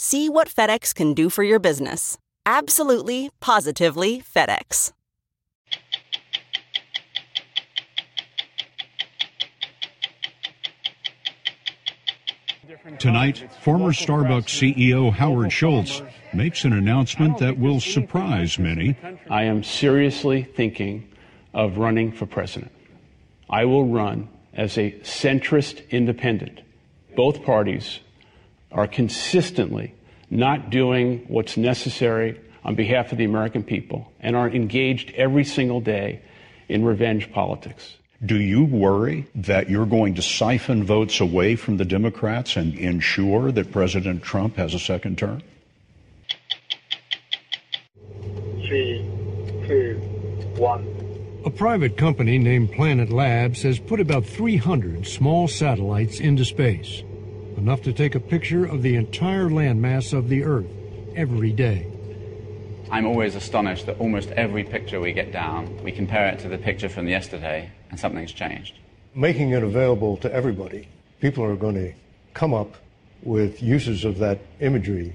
See what FedEx can do for your business. Absolutely, positively FedEx. Tonight, former Starbucks CEO Howard Schultz makes an announcement that will surprise many. I am seriously thinking of running for president. I will run as a centrist independent. Both parties are consistently not doing what's necessary on behalf of the American people and are engaged every single day in revenge politics. Do you worry that you're going to siphon votes away from the Democrats and ensure that President Trump has a second term? Three, two, one. A private company named Planet Labs has put about 300 small satellites into space, enough to take a picture of the entire landmass of the Earth every day. I'm always astonished that almost every picture we get down, we compare it to the picture from yesterday, and something's changed. Making it available to everybody, people are going to come up with uses of that imagery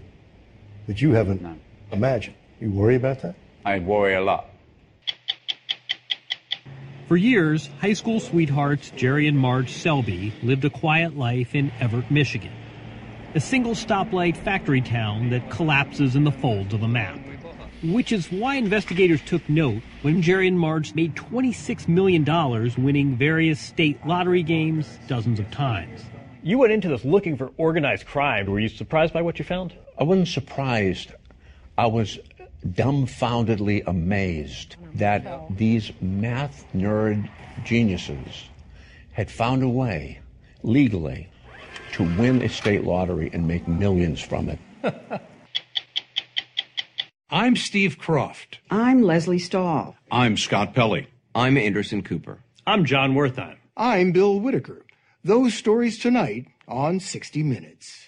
that you haven't no. imagined. You worry about that? I worry a lot. For years, high school sweethearts Jerry and Marge Selbee lived a quiet life in Evart, Michigan, a single stoplight factory town that collapses in the folds of a map which is why investigators took note when Jerry and Marge made $26 million winning various state lottery games dozens of times. You went into this looking for organized crime. Were you surprised by what you found? I wasn't surprised. I was dumbfoundedly amazed that these math nerd geniuses had found a way legally to win a state lottery and make millions from it. I'm Steve Kroft. I'm Lesley Stahl. I'm Scott Pelley. I'm Anderson Cooper. I'm Jon Wertheim. I'm Bill Whitaker. Those stories tonight on 60 Minutes.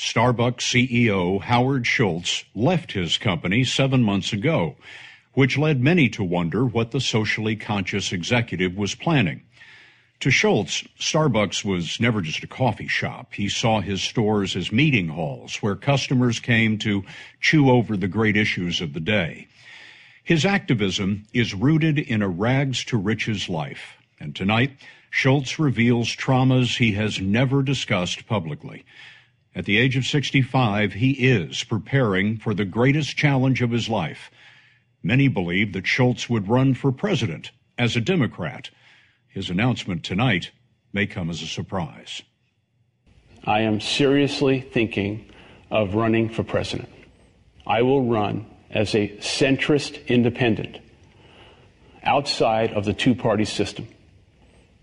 Starbucks CEO Howard Schultz left his company seven months ago, which led many to wonder what the socially conscious executive was planning. To Schultz, Starbucks was never just a coffee shop. He saw his stores as meeting halls where customers came to chew over the great issues of the day. His activism is rooted in a rags to riches life. And tonight, Schultz reveals traumas he has never discussed publicly. At the age of 65, he is preparing for the greatest challenge of his life. Many believe that Schultz would run for president as a Democrat. His announcement tonight may come as a surprise. I am seriously thinking of running for president. I will run as a centrist independent outside of the two party system.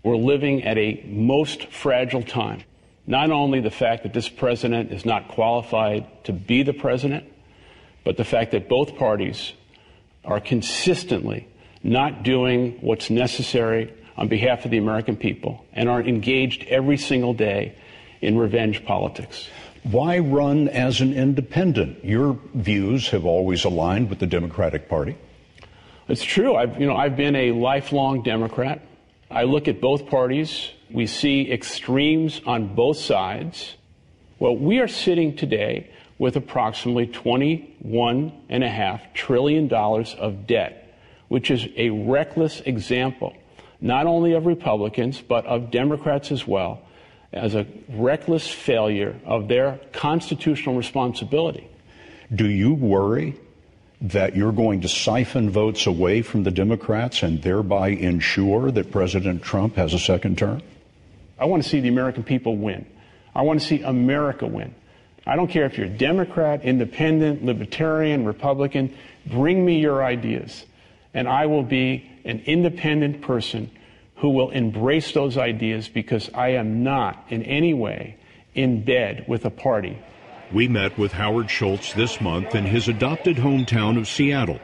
We're living at a most fragile time. Not only the fact that this president is not qualified to be the president, but the fact that both parties are consistently not doing what's necessary on behalf of the American people and are engaged every single day in revenge politics. Why run as an independent? Your views have always aligned with the Democratic Party. It's true. I've, you know, I've been a lifelong Democrat. I look at both parties. We see extremes on both sides. Well, we are sitting today with approximately $21.5 trillion of debt, which is a reckless example, not only of Republicans, but of Democrats as well, as a reckless failure of their constitutional responsibility. Do you worry that you're going to siphon votes away from the Democrats and thereby ensure that President Trump has a second term? I want to see the American people win. I want to see America win. I don't care if you're Democrat, Independent, Libertarian, Republican, bring me your ideas. And I will be an independent person who will embrace those ideas because I am not in any way in bed with a party we met with Howard Schultz this month in his adopted hometown of Seattle.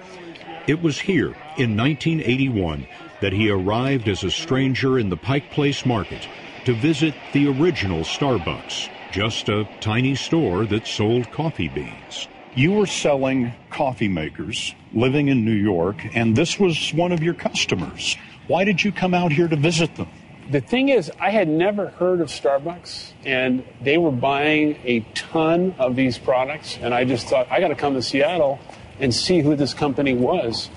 It was here in 1981 that he arrived as a stranger in the Pike Place market to visit the original Starbucks, just a tiny store that sold coffee beans. You were selling coffee makers living in New York, and this was one of your customers. Why did you come out here to visit them? The thing is, I had never heard of Starbucks, and they were buying a ton of these products, and I just thought, I got to come to Seattle and see who this company was.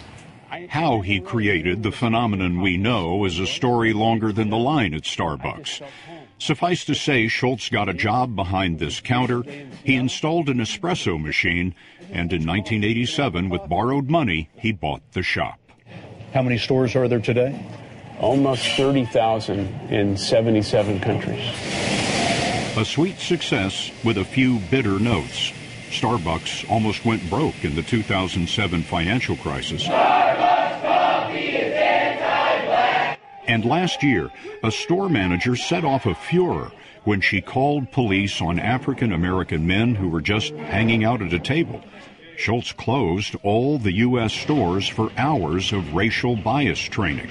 How he created the phenomenon we know is a story longer than the line at Starbucks. Suffice to say, Schultz got a job behind this counter. He installed an espresso machine, and in 1987, with borrowed money, he bought the shop. How many stores are there today? almost 30,000 in 77 countries. A sweet success with a few bitter notes. Starbucks almost went broke in the 2007 financial crisis. And last year, a store manager set off a furor when she called police on African American men who were just hanging out at a table. Schultz closed all the U.S. stores for hours of racial bias training.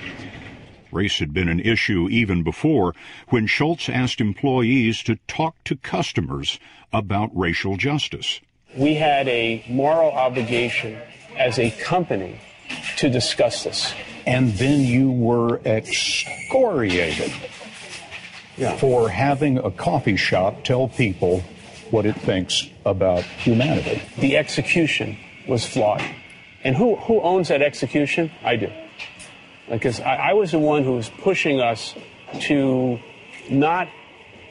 Race had been an issue even before when Schultz asked employees to talk to customers about racial justice. We had a moral obligation as a company to discuss this. And then you were excoriated yeah. for having a coffee shop tell people what it thinks about humanity. The execution was flawed. And who, who owns that execution? I do because I, I was the one who was pushing us to not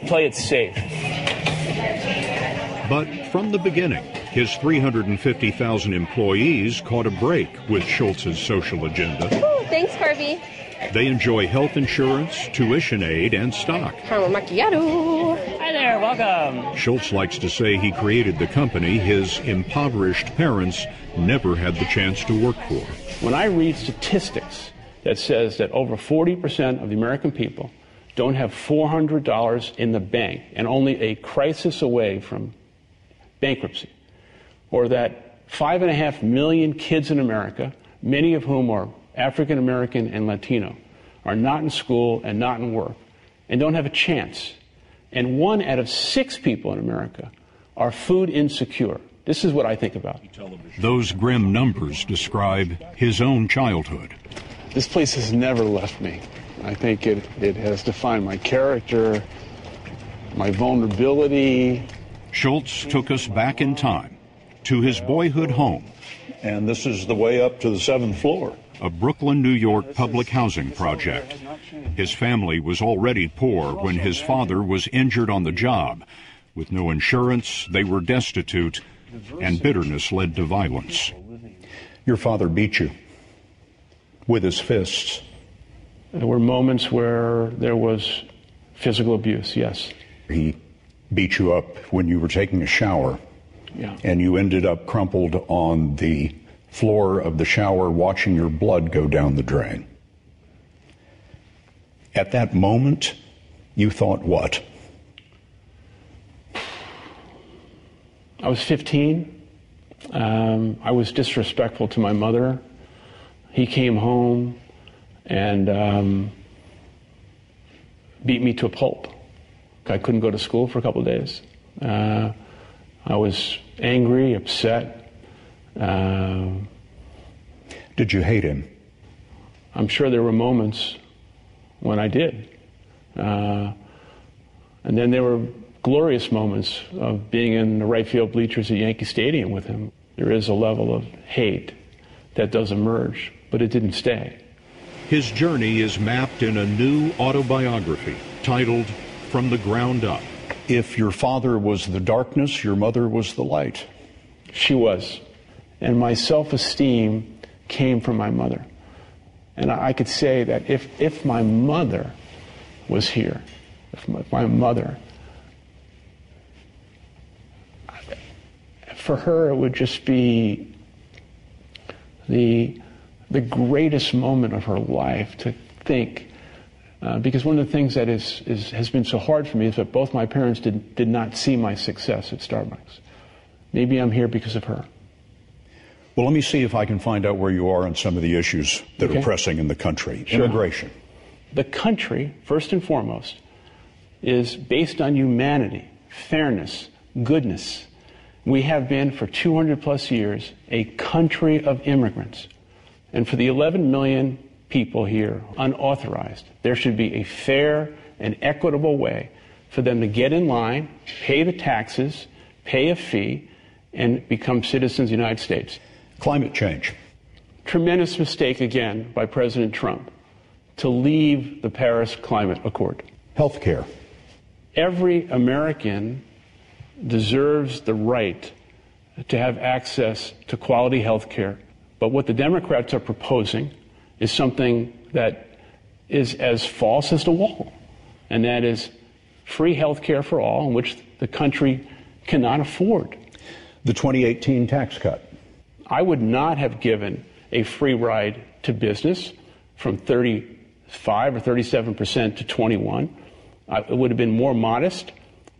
play it safe. But from the beginning, his 350,000 employees caught a break with Schultz's social agenda. Ooh, thanks, Harvey. They enjoy health insurance, tuition aid, and stock. Caramel macchiato. Hi there, welcome. Schultz likes to say he created the company his impoverished parents never had the chance to work for. When I read statistics that says that over 40% of the American people don't have $400 in the bank and only a crisis away from bankruptcy. Or that five and a half million kids in America, many of whom are African American and Latino, are not in school and not in work and don't have a chance. And one out of six people in America are food insecure. This is what I think about. Those grim numbers describe his own childhood. This place has never left me. I think it, it has defined my character, my vulnerability. Schultz took us back in time to his boyhood home. And this is the way up to the seventh floor. A Brooklyn, New York public housing project. His family was already poor when his father was injured on the job. With no insurance, they were destitute, and bitterness led to violence. Your father beat you with his fists. There were moments where there was physical abuse, yes. He beat you up when you were taking a shower. Yeah. And you ended up crumpled on the floor of the shower watching your blood go down the drain. At that moment, you thought what? I was 15. Um, I was disrespectful to my mother. He came home and um, beat me to a pulp. I couldn't go to school for a couple days. Uh, I was angry, upset. Uh, Did you hate him? I'm sure there were moments when I did. Uh, and then there were glorious moments of being in the right field bleachers at Yankee Stadium with him. There is a level of hate that does emerge, but it didn't stay. His journey is mapped in a new autobiography titled From the Ground Up. If your father was the darkness, your mother was the light. She was. And my self esteem came from my mother. And I could say that if, if my mother was here, if my, if my mother, for her it would just be the, the greatest moment of her life to think. Uh, because one of the things that is, is, has been so hard for me is that both my parents did, did not see my success at Starbucks. Maybe I'm here because of her. Well, let me see if I can find out where you are on some of the issues that Okay. are pressing in the country. Sure. Immigration. The country, first and foremost, is based on humanity, fairness, goodness. We have been for 200 plus years a country of immigrants. And for the 11 million people here unauthorized, there should be a fair and equitable way for them to get in line, pay the taxes, pay a fee, and become citizens of the United States. Climate change. Tremendous mistake again by President Trump to leave the Paris Climate Accord. Healthcare. Every American deserves the right to have access to quality health care. But what the Democrats are proposing is something that is as false as the wall, and that is free health care for all, in which the country cannot afford. The 2018 tax cut. I would not have given a free ride to business from 35 or 37 percent to 21. I, it would have been more modest,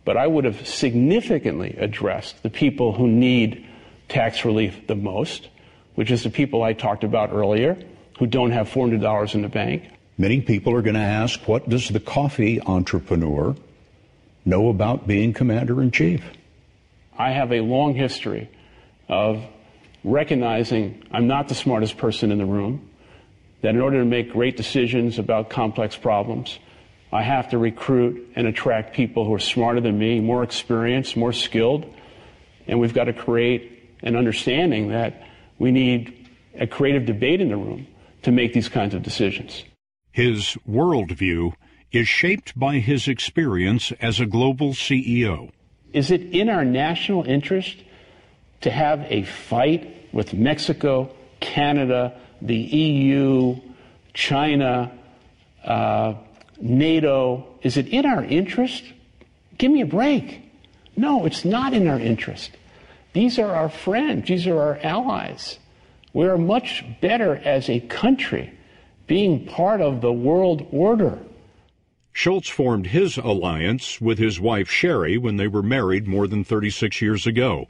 but I would have significantly addressed the people who need tax relief the most, which is the people I talked about earlier who don't have $400 in the bank. Many people are going to ask, what does the coffee entrepreneur know about being commander in chief? I have a long history of recognizing I'm not the smartest person in the room, that in order to make great decisions about complex problems, I have to recruit and attract people who are smarter than me, more experienced, more skilled, and we've got to create an understanding that we need a creative debate in the room to make these kinds of decisions. His worldview is shaped by his experience as a global CEO. Is it in our national interest to have a fight with Mexico, Canada, the EU, China, uh, NATO? Is it in our interest? Give me a break. No, it's not in our interest. These are our friends, these are our allies. We are much better as a country being part of the world order. Schultz formed his alliance with his wife Sherry when they were married more than 36 years ago.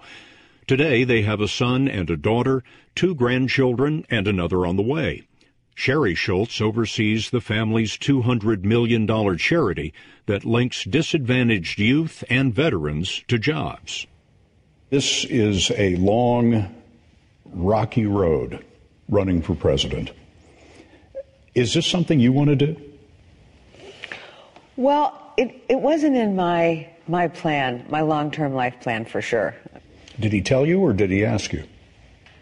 Today they have a son and a daughter, two grandchildren, and another on the way. Sherry Schultz oversees the family's $200 million charity that links disadvantaged youth and veterans to jobs. This is a long, rocky road running for president. Is this something you want to do? Well, it, it wasn't in my my plan, my long term life plan for sure. Did he tell you or did he ask you?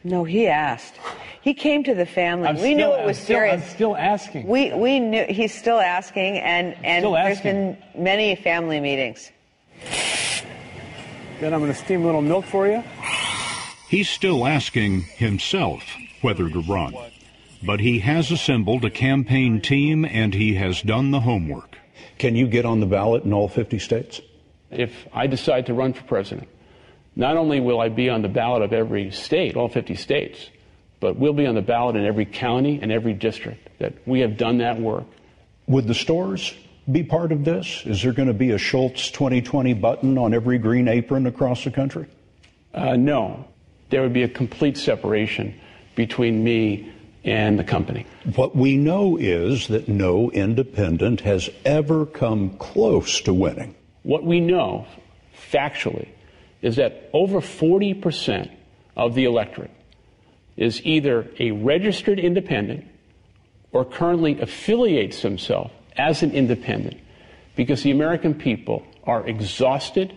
No, he asked. He came to the family. I'm we still- knew it was I'm still- serious. I'm still asking. We we knew he's still asking, and and Still there's asking. been many family meetings. Then I'm going to steam a little milk for you. He's still asking himself whether to run. But he has assembled a campaign team and he has done the homework. Can you get on the ballot in all 50 states? If I decide to run for president, not only will I be on the ballot of every state, all 50 states, but we'll be on the ballot in every county and every district. That we have done that work. Would the stores be part of this? Is there going to be a Schultz 2020 button on every green apron across the country? Uh, no, there would be a complete separation between me and the company. What we know is that no independent has ever come close to winning. What we know factually is that over 40% of the electorate is either a registered independent or currently affiliates himself as an independent because the American people are exhausted,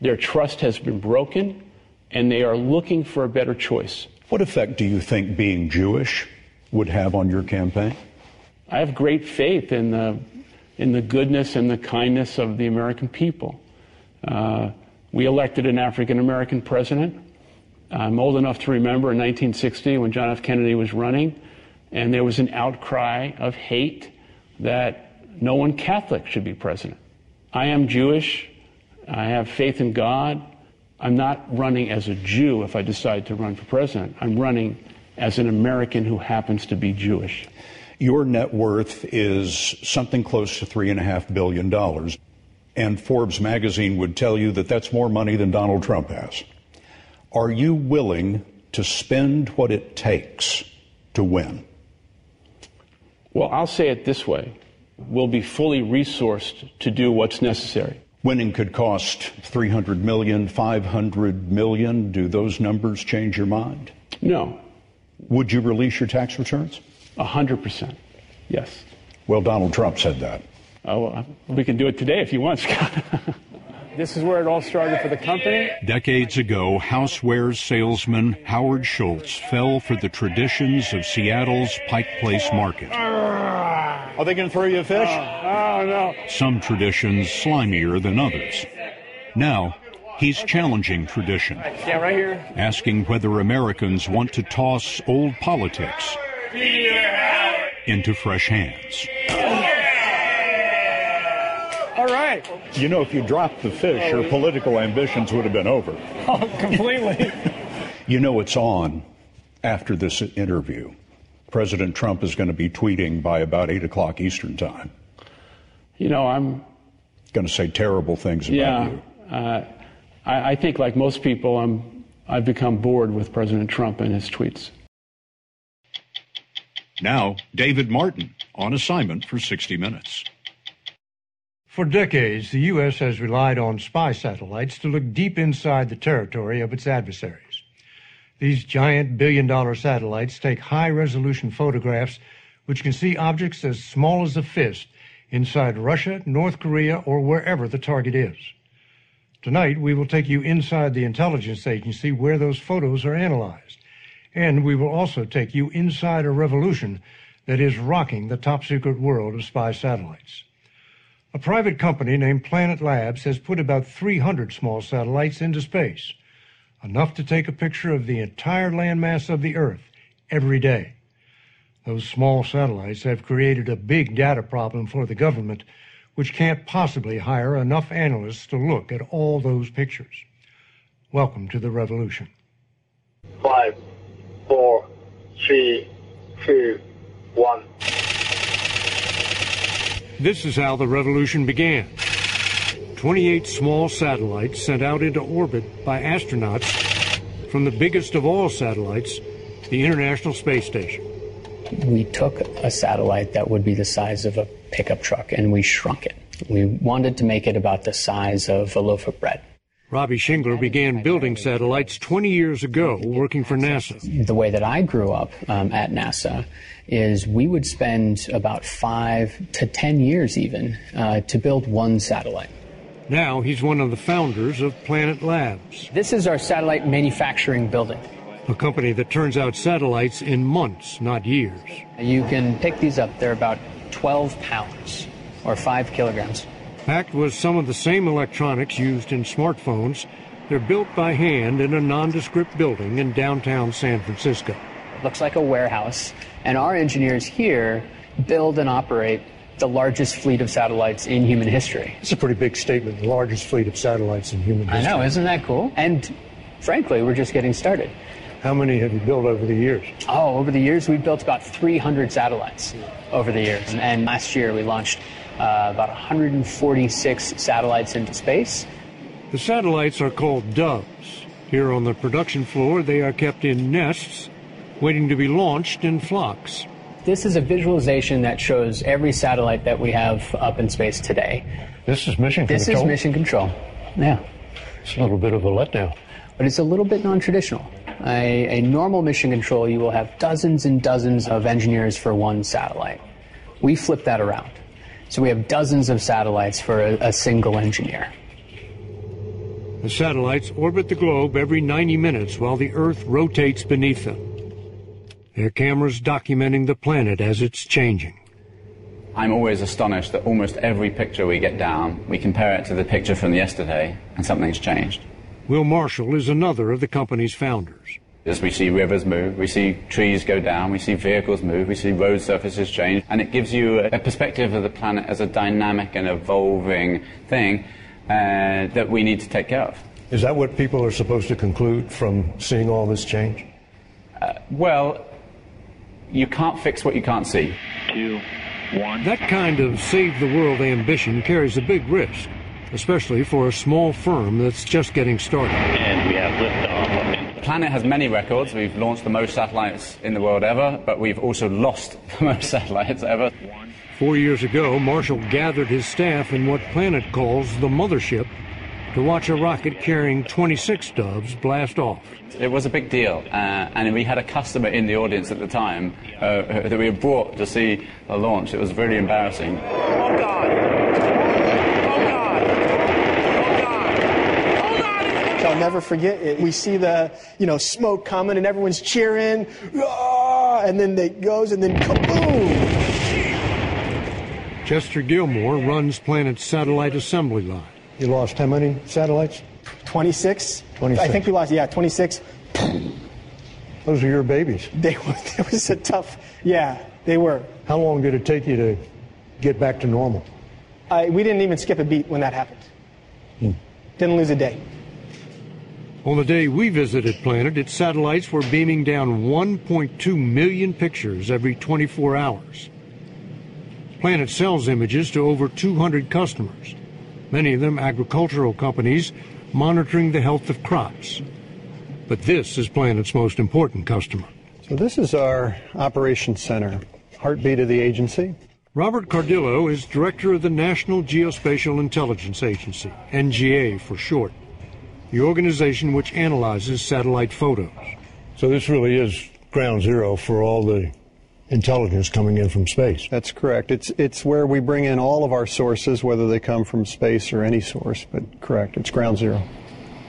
their trust has been broken, and they are looking for a better choice. What effect do you think being Jewish would have on your campaign? I have great faith in the, in the goodness and the kindness of the American people. Uh, we elected an African American president. I'm old enough to remember in 1960 when John F. Kennedy was running, and there was an outcry of hate that no one Catholic should be president. I am Jewish. I have faith in God. I'm not running as a Jew if I decide to run for president. I'm running as an American who happens to be Jewish. Your net worth is something close to $3.5 billion. And Forbes magazine would tell you that that's more money than Donald Trump has. Are you willing to spend what it takes to win? Well, I'll say it this way we'll be fully resourced to do what's necessary. Winning could cost 300 million, 500 million. Do those numbers change your mind? No. Would you release your tax returns? A hundred percent. Yes. Well, Donald Trump said that. Oh, well, we can do it today if you want, Scott. this is where it all started for the company. Decades ago, housewares salesman Howard Schultz fell for the traditions of Seattle's Pike Place Market. Ah. Are they going to throw you a fish? Oh, oh, no. Some traditions slimier than others. Now, he's challenging tradition, Yeah, right here. asking whether Americans want to toss old politics into fresh hands. All right. You know, if you dropped the fish, your political ambitions would have been over. Oh, completely. You know, it's on after this interview. President Trump is going to be tweeting by about 8 o'clock Eastern Time. You know, I'm. Going to say terrible things about Yeah. you. Uh, I, I think, like most people, I'm. I've become bored with President Trump and his tweets. Now, David Martin on assignment for 60 Minutes. For decades, the U.S. has relied on spy satellites to look deep inside the territory of its adversaries. These giant billion dollar satellites take high resolution photographs which can see objects as small as a fist inside Russia, North Korea, or wherever the target is. Tonight, we will take you inside the intelligence agency where those photos are analyzed. And we will also take you inside a revolution that is rocking the top secret world of spy satellites. A private company named Planet Labs has put about 300 small satellites into space, enough to take a picture of the entire landmass of the Earth every day. Those small satellites have created a big data problem for the government, which can't possibly hire enough analysts to look at all those pictures. Welcome to the revolution. Five, four, three, two, one. This is how the revolution began. 28 small satellites sent out into orbit by astronauts from the biggest of all satellites, the International Space Station. We took a satellite that would be the size of a pickup truck and we shrunk it. We wanted to make it about the size of a loaf of bread. Robbie Schingler began building satellites 20 years ago working for NASA. The way that I grew up um, at NASA is we would spend about five to ten years even uh, to build one satellite. Now he's one of the founders of Planet Labs. This is our satellite manufacturing building. A company that turns out satellites in months, not years. You can pick these up. They're about 12 pounds or 5 kilograms. Packed with some of the same electronics used in smartphones, they're built by hand in a nondescript building in downtown San Francisco. It looks like a warehouse, and our engineers here build and operate the largest fleet of satellites in human history. It's a pretty big statement, the largest fleet of satellites in human history. I know, isn't that cool? And frankly, we're just getting started. How many have you built over the years? Oh, over the years, we've built about 300 satellites over the years. And last year, we launched uh, about 146 satellites into space. The satellites are called doves. Here on the production floor, they are kept in nests, waiting to be launched in flocks. This is a visualization that shows every satellite that we have up in space today. This is mission This control. is mission control. Yeah. It's a little bit of a letdown. But it's a little bit non traditional. A, a normal mission control, you will have dozens and dozens of engineers for one satellite. We flip that around. So we have dozens of satellites for a, a single engineer. The satellites orbit the globe every 90 minutes while the Earth rotates beneath them. Their cameras documenting the planet as it's changing. I'm always astonished that almost every picture we get down, we compare it to the picture from yesterday, and something's changed. Will Marshall is another of the company's founders. As we see rivers move, we see trees go down, we see vehicles move, we see road surfaces change, and it gives you a, a perspective of the planet as a dynamic and evolving thing uh, that we need to take care of. Is that what people are supposed to conclude from seeing all this change? Uh, well, you can't fix what you can't see. Two, one. That kind of save the world ambition carries a big risk, especially for a small firm that's just getting started. And we have liftoff. Planet has many records. We've launched the most satellites in the world ever, but we've also lost the most satellites ever. Four years ago, Marshall gathered his staff in what Planet calls the mothership to watch a rocket carrying 26 doves blast off. It was a big deal, uh, and we had a customer in the audience at the time uh, that we had brought to see the launch. It was really embarrassing. Oh, God. I'll never forget it. We see the, you know, smoke coming and everyone's cheering, "Ah!" and then it goes and then kaboom! Chester Gilmore runs Planet's satellite assembly line. You lost how many satellites? 26. 26. I think we lost, yeah, 26. Those are your babies. They were, it was a tough, yeah, they were. How long did it take you to get back to normal? Uh, we didn't even skip a beat when that happened. Hmm. Didn't lose a day. On the day we visited Planet, its satellites were beaming down 1.2 million pictures every 24 hours. Planet sells images to over 200 customers, many of them agricultural companies monitoring the health of crops. But this is Planet's most important customer. So this is our operations center, heartbeat of the agency. Robert Cardillo is director of the National Geospatial Intelligence Agency, NGA for short, the organization which analyzes satellite photos. So this really is ground zero for all the intelligence coming in from space. That's correct. It's it's where we bring in all of our sources, whether they come from space or any source. But correct, it's ground zero.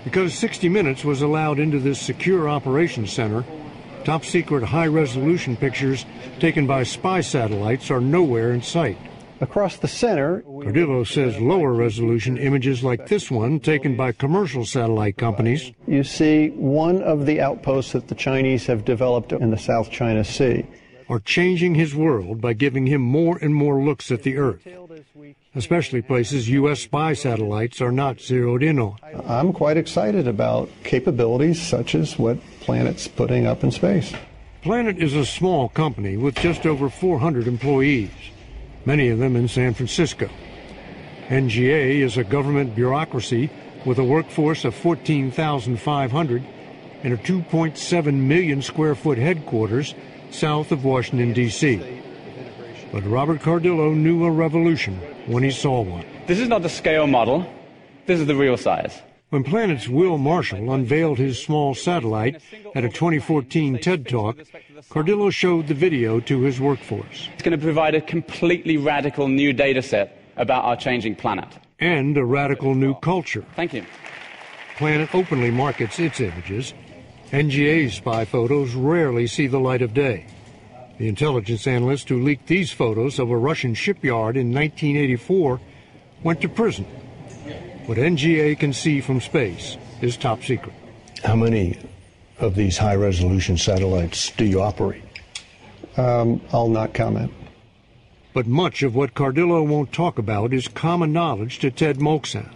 Because 60 Minutes was allowed into this secure operations center, top secret high resolution pictures taken by spy satellites are nowhere in sight. Across the center, Cardillo says lower resolution images like this one, taken by commercial satellite companies, you see one of the outposts that the Chinese have developed in the South China Sea. are changing his world by giving him more and more looks at the Earth, especially places U.S. spy satellites are not zeroed in on. I'm quite excited about capabilities such as what Planet's putting up in space. Planet is a small company with just over 400 employees, many of them in San Francisco. NGA is a government bureaucracy with a workforce of 14,500 and a 2.7 million square foot headquarters south of Washington, D.C. But Robert Cardillo knew a revolution when he saw one. This is not the scale model, this is the real size. When Planet's Will Marshall unveiled his small satellite at a 2014 TED Talk, Cardillo showed the video to his workforce. It's going to provide a completely radical new data set about our changing planet. and a radical new culture. Thank you. Planet openly markets its images. NGA's spy photos rarely see the light of day. The intelligence analyst who leaked these photos of a Russian shipyard in 1984 went to prison. What NGA can see from space is top secret. How many of these high resolution satellites do you operate? Um, I'll not comment. But much of what Cardillo won't talk about is common knowledge to Ted Molczan,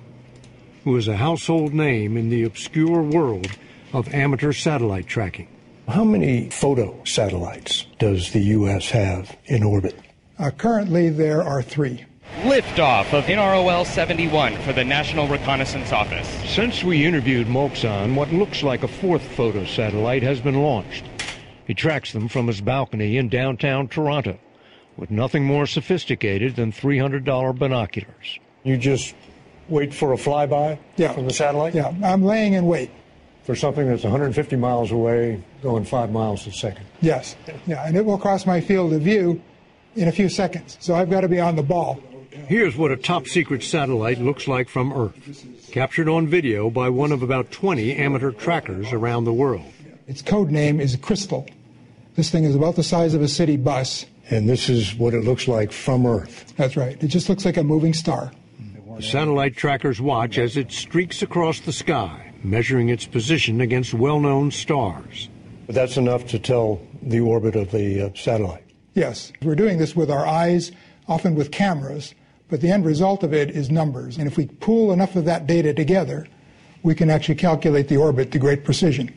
who is a household name in the obscure world of amateur satellite tracking. How many photo satellites does the U.S. have in orbit? Uh, currently, there are three. Liftoff of NROL 71 for the National Reconnaissance Office. Since we interviewed Molczan, what looks like a fourth photo satellite has been launched. He tracks them from his balcony in downtown Toronto with nothing more sophisticated than $300 binoculars. You just wait for a flyby yeah. from the satellite? Yeah, I'm laying in wait. For something that's 150 miles away, going five miles a second? Yes. Yeah, and it will cross my field of view in a few seconds. So I've got to be on the ball. Here's what a top secret satellite looks like from Earth, captured on video by one of about 20 amateur trackers around the world. Its code name is Crystal. This thing is about the size of a city bus. And this is what it looks like from Earth. That's right. It just looks like a moving star. The satellite trackers watch as it streaks across the sky, measuring its position against well known stars. But that's enough to tell the orbit of the uh, satellite. Yes. We're doing this with our eyes, often with cameras, but the end result of it is numbers. And if we pool enough of that data together, we can actually calculate the orbit to great precision.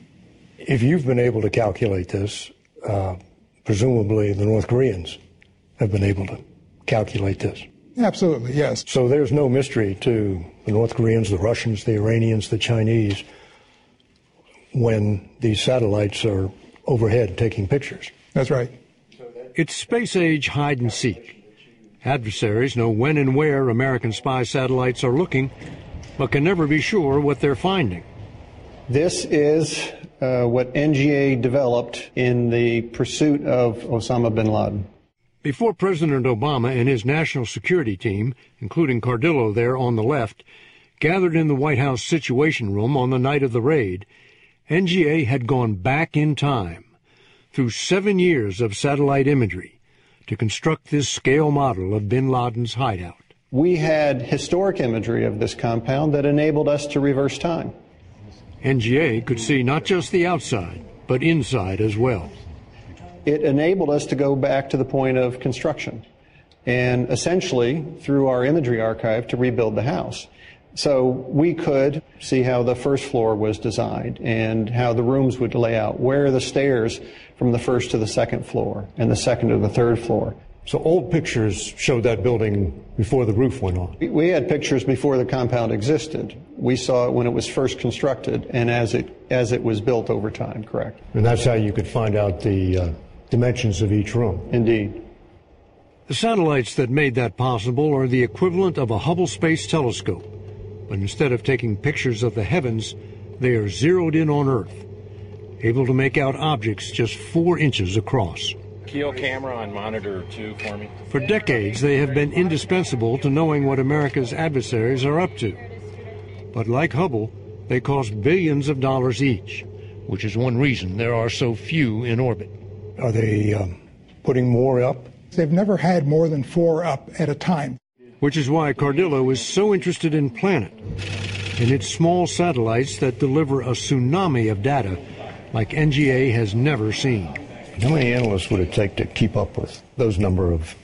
If you've been able to calculate this, uh, presumably the North Koreans have been able to calculate this. Absolutely, yes. So there's no mystery to the North Koreans, the Russians, the Iranians, the Chinese when these satellites are overhead taking pictures. That's right. It's space age hide and seek. Adversaries know when and where American spy satellites are looking, but can never be sure what they're finding. This is uh, what NGA developed in the pursuit of Osama bin Laden. Before President Obama and his national security team, including Cardillo there on the left, gathered in the White House Situation Room on the night of the raid, NGA had gone back in time through seven years of satellite imagery to construct this scale model of bin Laden's hideout. We had historic imagery of this compound that enabled us to reverse time. NGA could see not just the outside, but inside as well. It enabled us to go back to the point of construction and essentially, through our imagery archive, to rebuild the house. So we could see how the first floor was designed and how the rooms would lay out, where are the stairs from the first to the second floor and the second to the third floor. So old pictures showed that building before the roof went on. We had pictures before the compound existed. We saw it when it was first constructed and as it as it was built over time. Correct. And that's how you could find out the uh, dimensions of each room. Indeed. The satellites that made that possible are the equivalent of a Hubble Space Telescope, but instead of taking pictures of the heavens, they are zeroed in on Earth, able to make out objects just four inches across. Keel camera on monitor two for me. For decades, they have been indispensable to knowing what America's adversaries are up to. But like Hubble, they cost billions of dollars each, which is one reason there are so few in orbit. Are they um, putting more up? They've never had more than four up at a time. Which is why Cardillo is so interested in Planet, and its small satellites that deliver a tsunami of data like NGA has never seen. How many analysts would it take to keep up with those number of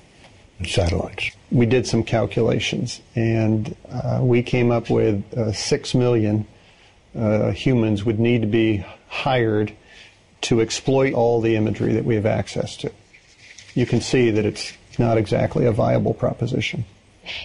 satellites? We did some calculations, and uh, we came up with uh, six million uh, humans would need to be hired to exploit all the imagery that we have access to. You can see that it's not exactly a viable proposition.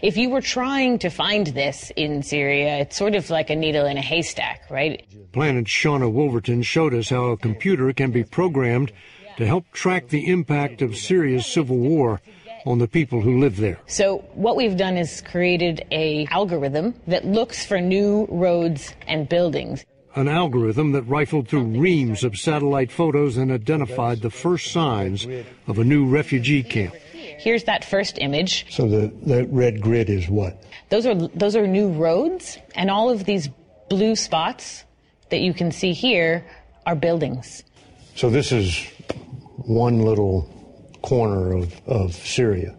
If you were trying to find this in Syria, it's sort of like a needle in a haystack, right? Planet's Shauna Wolverton showed us how a computer can be programmed to help track the impact of Syria's civil war on the people who live there. So what we've done is created a algorithm that looks for new roads and buildings. An algorithm that rifled through reams of satellite photos and identified the first signs of a new refugee camp. Here's that first image. So the, that red grid is what? Those are those are new roads, and all of these blue spots that you can see here are buildings. So this is one little corner of, of Syria.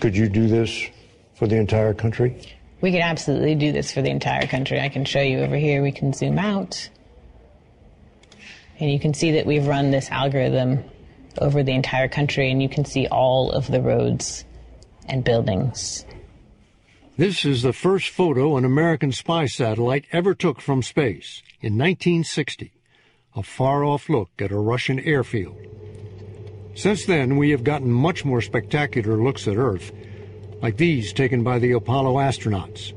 Could you do this for the entire country? We could absolutely do this for the entire country. I can show you over here. We can zoom out. And you can see that we've run this algorithm over the entire country, and you can see all of the roads and buildings. This is the first photo an American spy satellite ever took from space in 1960, a far off look at a Russian airfield. Since then, we have gotten much more spectacular looks at Earth, like these taken by the Apollo astronauts.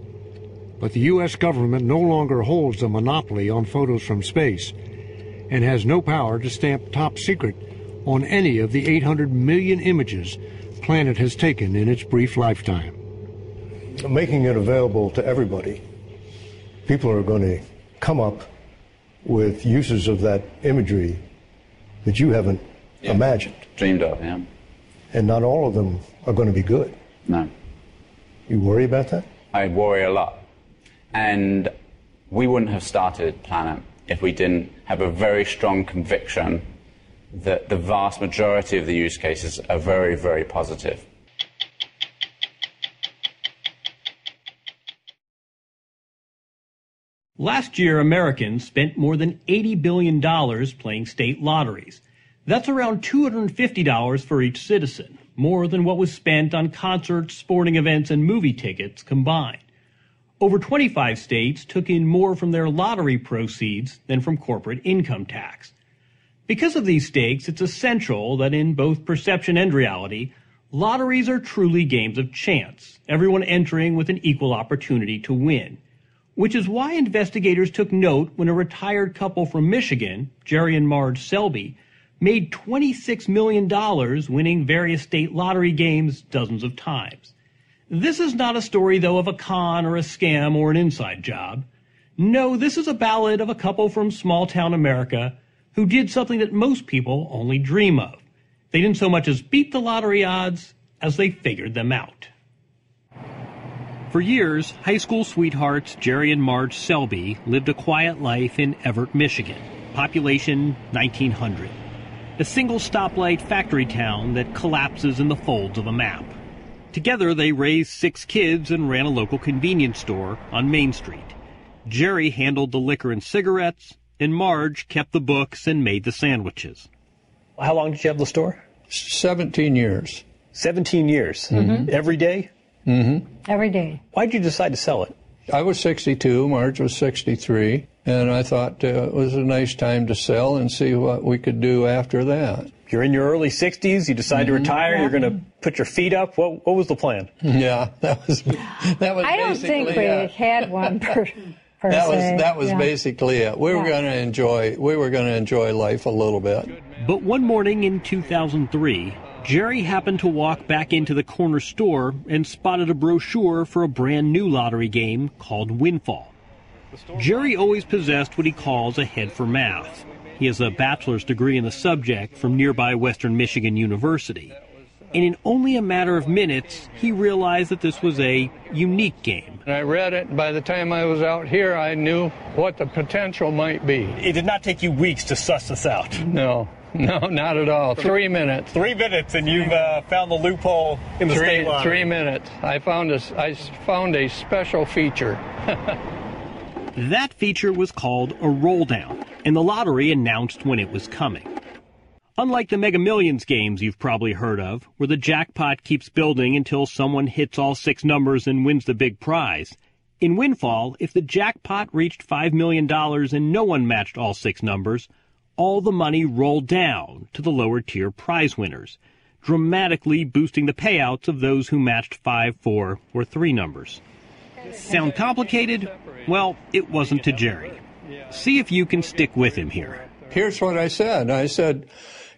But the U.S. government no longer holds a monopoly on photos from space and has no power to stamp top secret on any of the 800 million images Planet has taken in its brief lifetime. Making it available to everybody, people are going to come up with uses of that imagery that you haven't Yeah. imagined. Dreamed of, yeah. And not all of them are going to be good. No. You worry about that? I worry a lot. And we wouldn't have started Planet if we didn't have a very strong conviction that the vast majority of the use cases are very, very positive. Last year, Americans spent more than $80 billion playing state lotteries. That's around $250 for each citizen, more than what was spent on concerts, sporting events, and movie tickets combined. Over 25 states took in more from their lottery proceeds than from corporate income tax. Because of these stakes, it's essential that in both perception and reality, lotteries are truly games of chance, everyone entering with an equal opportunity to win. Which is why investigators took note when a retired couple from Michigan, Jerry and Marge Selbee, made $26 million winning various state lottery games dozens of times. This is not a story, though, of a con or a scam or an inside job. No, this is a ballad of a couple from small town America who did something that most people only dream of. They didn't so much as beat the lottery odds as they figured them out. For years, high school sweethearts Jerry and Marge Selbee lived a quiet life in Evart, Michigan. Population 1900. A single stoplight factory town that collapses in the folds of a map. Together, they raised six kids and ran a local convenience store on Main Street. Jerry handled the liquor and cigarettes, and Marge kept the books and made the sandwiches. How long did you have the store? 17 years. 17 years. Mhm. Every day? Mm-hmm. Every day. Why'd you decide to sell it? I was 62, Marge was 63, and I thought uh, it was a nice time to sell and see what we could do after that. You're in your early 60s. You decide to Mhm. retire. You're going to put your feet up. What, what was the plan? Yeah, that was that was I don't think we it. had one per, per That was that was Yeah. basically it. We were going to enjoy we were going to enjoy life a little bit. But one morning in 2003, Jerry happened to walk back into the corner store and spotted a brochure for a brand new lottery game called Windfall. Jerry always possessed what he calls a head for math. He has a bachelor's degree in the subject from nearby Western Michigan University. And in only a matter of minutes, he realized that this was a unique game. I read it, and by the time I was out here, I knew what the potential might be. It did not take you weeks to suss this out. No, no, not at all. Three minutes. Three minutes, and you've uh, found the loophole in the three, state lottery. three minutes. I found a, I found a special feature. That feature was called a roll down, and the lottery announced when it was coming. Unlike the Mega Millions games you've probably heard of, where the jackpot keeps building until someone hits all six numbers and wins the big prize, in Windfall, if the jackpot reached $5 million and no one matched all six numbers, all the money rolled down to the lower tier prize winners, dramatically boosting the payouts of those who matched five, four, or three numbers. Sound complicated? Well, it wasn't to Jerry. See if you can stick with him here. Here's what I said. I said,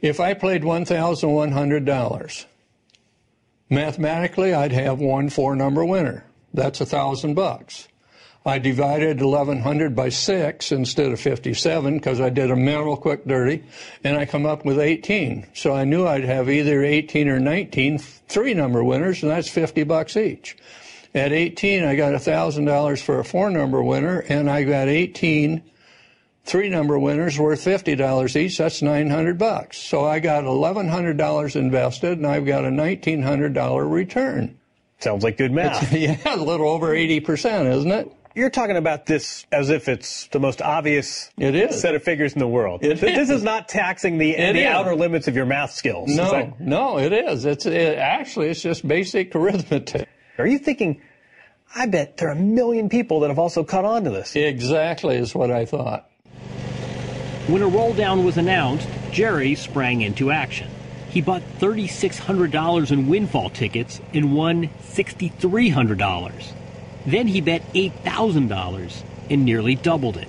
if I played $1,100, mathematically I'd have one four number winner. That's a thousand bucks. I divided 1100 by 6 instead of 57 because I did a mental quick dirty and I come up with 18. So I knew I'd have either 18 or 19 three number winners and that's 50 bucks each. At 18 I got $1,000 for a four number winner and I got 18 three number winners worth $50 each. That's 900 bucks. So I got $1,100 invested and I've got a $1,900 return. Sounds like good math. It's, yeah, a little over 80%, isn't it? You're talking about this as if it's the most obvious set of figures in the world. It this is. is not taxing the, the outer limits of your math skills. No, no, it is. It's it, actually it's just basic arithmetic. Are you thinking? I bet there are a million people that have also caught on to this. Exactly is what I thought. When a roll down was announced, Jerry sprang into action. He bought $3,600 in windfall tickets and won $6,300. Then he bet $8,000 and nearly doubled it.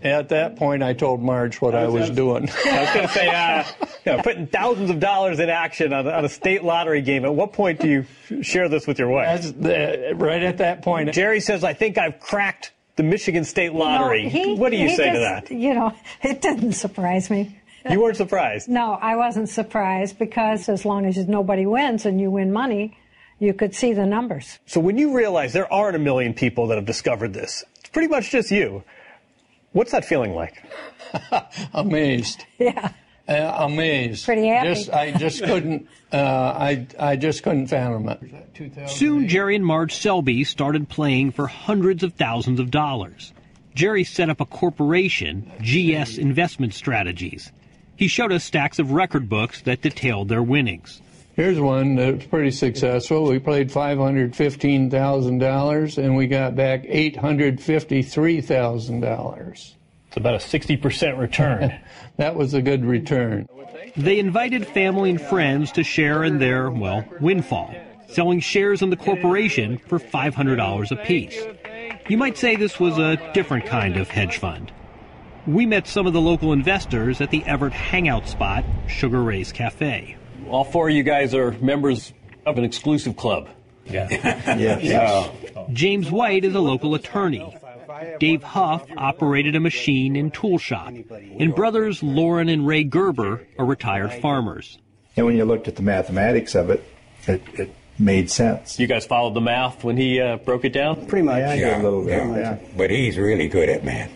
At that point, I told Marge what I was doing. I was going to say, uh, you know, putting thousands of dollars in action on, on a state lottery game. At what point do you share this with your wife? That's the, right at that point. Jerry says, "I think I've cracked the Michigan State Lottery." No, he- what do you he say to that? You know, it didn't surprise me. You weren't surprised. No, I wasn't surprised because as long as nobody wins and you win money, you could see the numbers. So when you realize there aren't a million people that have discovered this, it's pretty much just you. What's that feeling like? amazed. Yeah uh, amazed. Pretty happy. Just, I just couldn't. Uh, I I just couldn't fathom it. Soon, Jerry and Marge Selbee started playing for hundreds of thousands of dollars. Jerry set up a corporation, GS Investment Strategies. He showed us stacks of record books that detailed their winnings. Here's one that was pretty successful. We played $515,000 and we got back $853,000. It's about a sixty percent return. that was a good return. They invited family and friends to share in their, well, windfall, selling shares in the corporation for $500 apiece. You might say this was a different kind of hedge fund. We met some of the local investors at the Evart hangout spot, Sugar Ray's Cafe. All four of you guys are members of an exclusive club. Yeah. yes. James White is a local attorney. Dave Huff operated a machine and tool shop. And brothers Lauren and Ray Gerber are retired farmers. And when you looked at the mathematics of it, it, it made sense. You guys followed the math when he uh, broke it down? Pretty much. Yeah, I did a little bit. yeah. Yeah. But he's really good at math.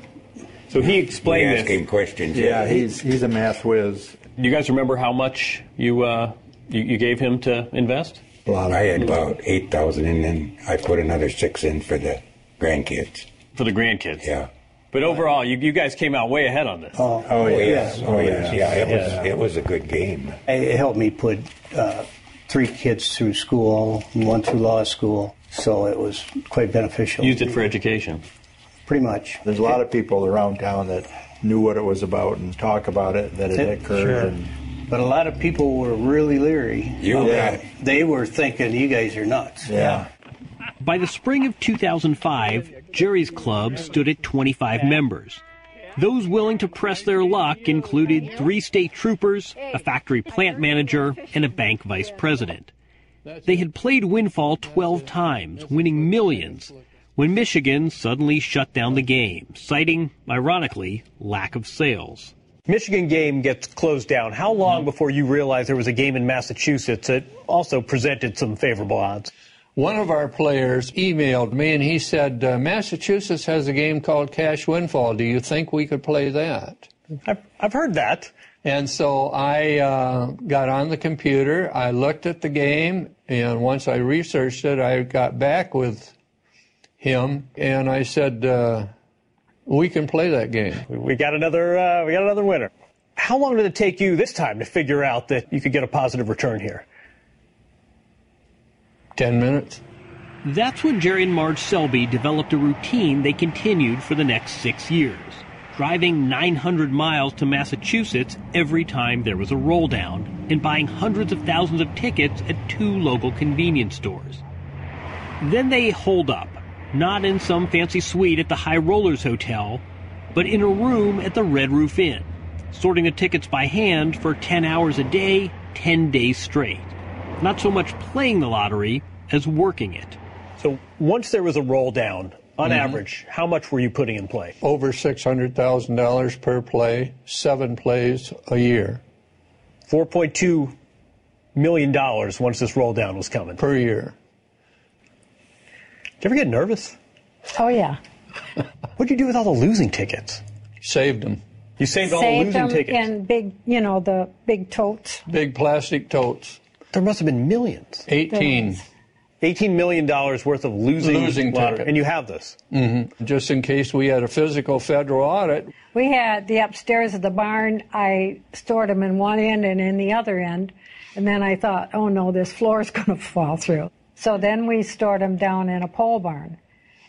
So he explained we this. ask him questions. Yeah, he's he's a math whiz. Do you guys remember how much you uh, you, you gave him to invest? Well, I had about eight thousand, and then I put another six in for the grandkids. For the grandkids. Yeah. But overall, you, you guys came out way ahead on this. Oh, oh yes, yeah. oh yes, yeah. It Yeah. was it was a good game. It helped me put uh, three kids through school, one through law school, so it was quite beneficial. Used it for education. Pretty much. There's a lot of people around town that knew what it was about and talk about it that it had occurred. Sure. And But a lot of people were really leery. You bet. They were thinking, you guys are nuts. yeah, By the spring of 2005, Jerry's club stood at 25 members. Those willing to press their luck included three state troopers, a factory plant manager, and a bank vice president. They had played Windfall 12 times, winning millions, when Michigan suddenly shut down the game, citing, ironically, lack of sales. Michigan game gets closed down. How long before you realized there was a game in Massachusetts that also presented some favorable odds? One of our players emailed me and he said, uh, Massachusetts has a game called Cash Windfall. Do you think we could play that? I've, I've heard that. And so I uh, got on the computer, I looked at the game, and once I researched it, I got back with him and I said, uh, we can play that game. We got another uh, we got another winner. How long did it take you this time to figure out that you could get a positive return here? 10 minutes. That's when Jerry and Marge Selbee developed a routine they continued for the next six years, driving 900 miles to Massachusetts every time there was a roll down and buying hundreds of thousands of tickets at two local convenience stores. Then they hold up, not in some fancy suite at the High Rollers Hotel, but in a room at the Red Roof Inn, sorting the tickets by hand for 10 hours a day, 10 days straight. Not so much playing the lottery as working it. So once there was a roll down, On Mhm. average, how much were you putting in play? Over $600,000 per play, seven plays a year. $4.2 million once this roll down was coming. Per year. Did you ever get nervous? Oh, yeah. What'd you do with all the losing tickets? Saved them. You saved all the Saved losing them tickets. in big, you know, the big totes. Big plastic totes. There must have been millions. 18. $18 million worth of losing, Losing lottery. tickets. And you have this. hmm Just in case we had a physical federal audit. We had the upstairs of the barn. I stored them in one end and in the other end. And then I thought, oh no, this floor is going to fall through. So then we stored them down in a pole barn.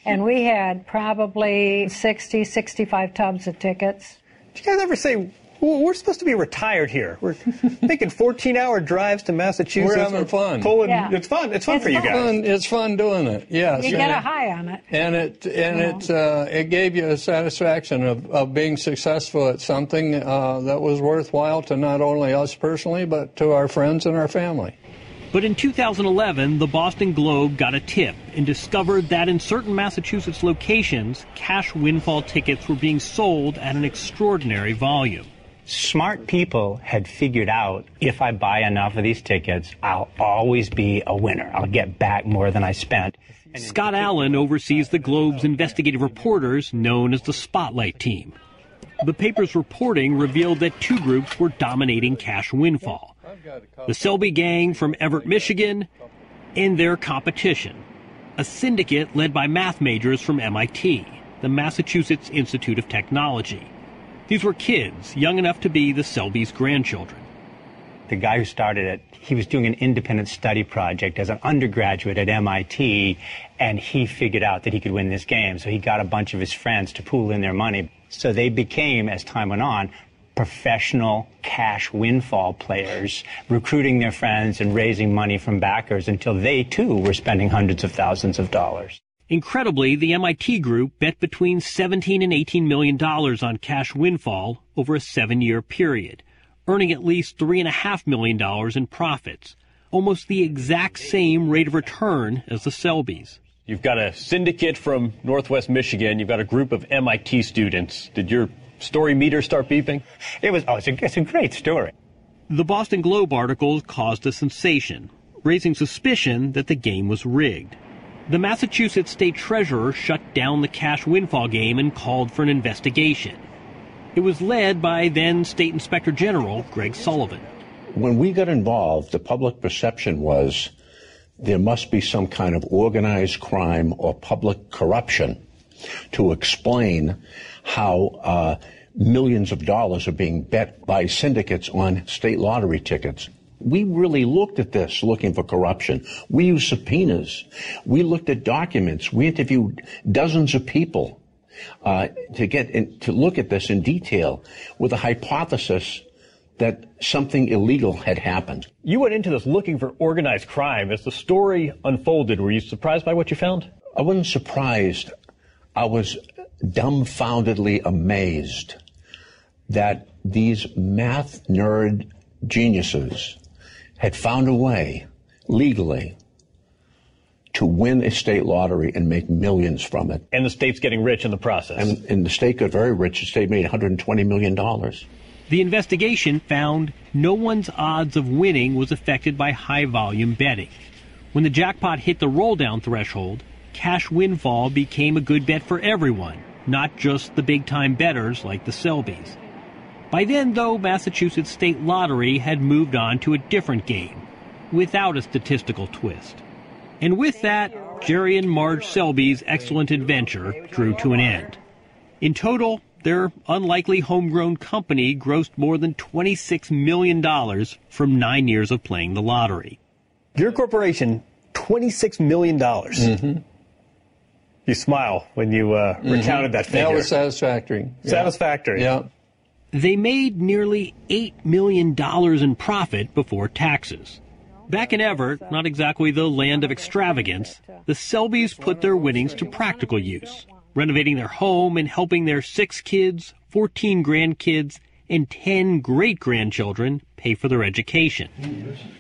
And we had probably 60, 65 tubs of tickets. Did you guys ever say, well, we're supposed to be retired here? We're making 14 hour drives to Massachusetts. We're having fun. Pulling, Yeah. It's fun. It's fun It's for you guys. Fun, it's fun doing it. Yes. You and get a high on it. And it and it uh, it gave you a satisfaction of, of being successful at something uh, that was worthwhile to not only us personally but to our friends and our family. But in 2011, the Boston Globe got a tip and discovered that in certain Massachusetts locations, cash windfall tickets were being sold at an extraordinary volume. Smart people had figured out if I buy enough of these tickets, I'll always be a winner. I'll get back more than I spent. Scott Allen oversees the Globe's investigative reporters known as the Spotlight Team. The paper's reporting revealed that two groups were dominating cash windfall. The Selbee Gang from Evart, Michigan, and their competition, a syndicate led by math majors from MIT, the Massachusetts Institute of Technology. These were kids young enough to be the Selbee's grandchildren. The guy who started it, he was doing an independent study project as an undergraduate at MIT, and he figured out that he could win this game. So he got a bunch of his friends to pool in their money. So they became, as time went on, professional cash windfall players, recruiting their friends and raising money from backers until they too were spending hundreds of thousands of dollars. Incredibly, the MIT group bet between 17 and 18 million dollars on cash windfall over a seven-year period, earning at least three and a half million dollars in profits, almost the exact same rate of return as the Selbees. You've got a syndicate from Northwest Michigan. You've got a group of MIT students. Did your story meter start beeping? It was, oh, it's a, it's a great story. The Boston Globe article caused a sensation, raising suspicion that the game was rigged. The Massachusetts state treasurer shut down the cash windfall game and called for an investigation. It was led by then State Inspector General Greg Sullivan. When we got involved, the public perception was there must be some kind of organized crime or public corruption to explain how uh, millions of dollars are being bet by syndicates on state lottery tickets. We really looked at this looking for corruption. We used subpoenas. We looked at documents. We interviewed dozens of people uh, to get in, to look at this in detail with a hypothesis that something illegal had happened. You went into this looking for organized crime. As the story unfolded, were you surprised by what you found? I wasn't surprised. I was dumbfoundedly amazed that these math nerd geniuses had found a way legally to win a state lottery and make millions from it. And the state's getting rich in the process. And, and the state got very rich. The state made $120 million. The investigation found no one's odds of winning was affected by high volume betting. When the jackpot hit the roll down threshold, cash windfall became a good bet for everyone, not just the big time bettors like the Selbees. By then, though, Massachusetts State Lottery had moved on to a different game, without a statistical twist. And with that, Jerry and Marge Selbee's excellent adventure drew to an end. In total, their unlikely homegrown company grossed more than $26 million from nine years of playing the lottery. Your corporation, $26 million. Mm-hmm. You smile when you uh, recounted that figure. That was satisfactory. Satisfactory. Yeah. They made nearly $8 million in profit before taxes. Back in Evart, not exactly the land of extravagance, the Selbees put their winnings to practical use, renovating their home and helping their six kids, 14 grandkids, and 10 great grandchildren pay for their education.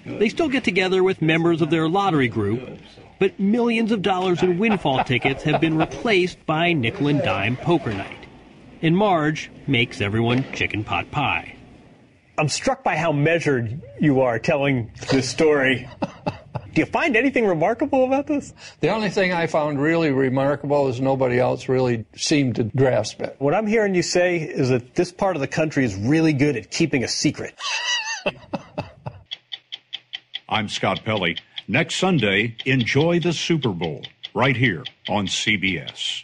They still get together with members of their lottery group, but millions of dollars in windfall tickets have been replaced by nickel and dime poker night. And Marge makes everyone chicken pot pie. I'm struck by how measured you are telling this story. Do you find anything remarkable about this? The only thing I found really remarkable is nobody else really seemed to grasp it. What I'm hearing you say is that this part of the country is really good at keeping a secret. I'm Scott Pelley. Next Sunday, enjoy the Super Bowl right here on CBS.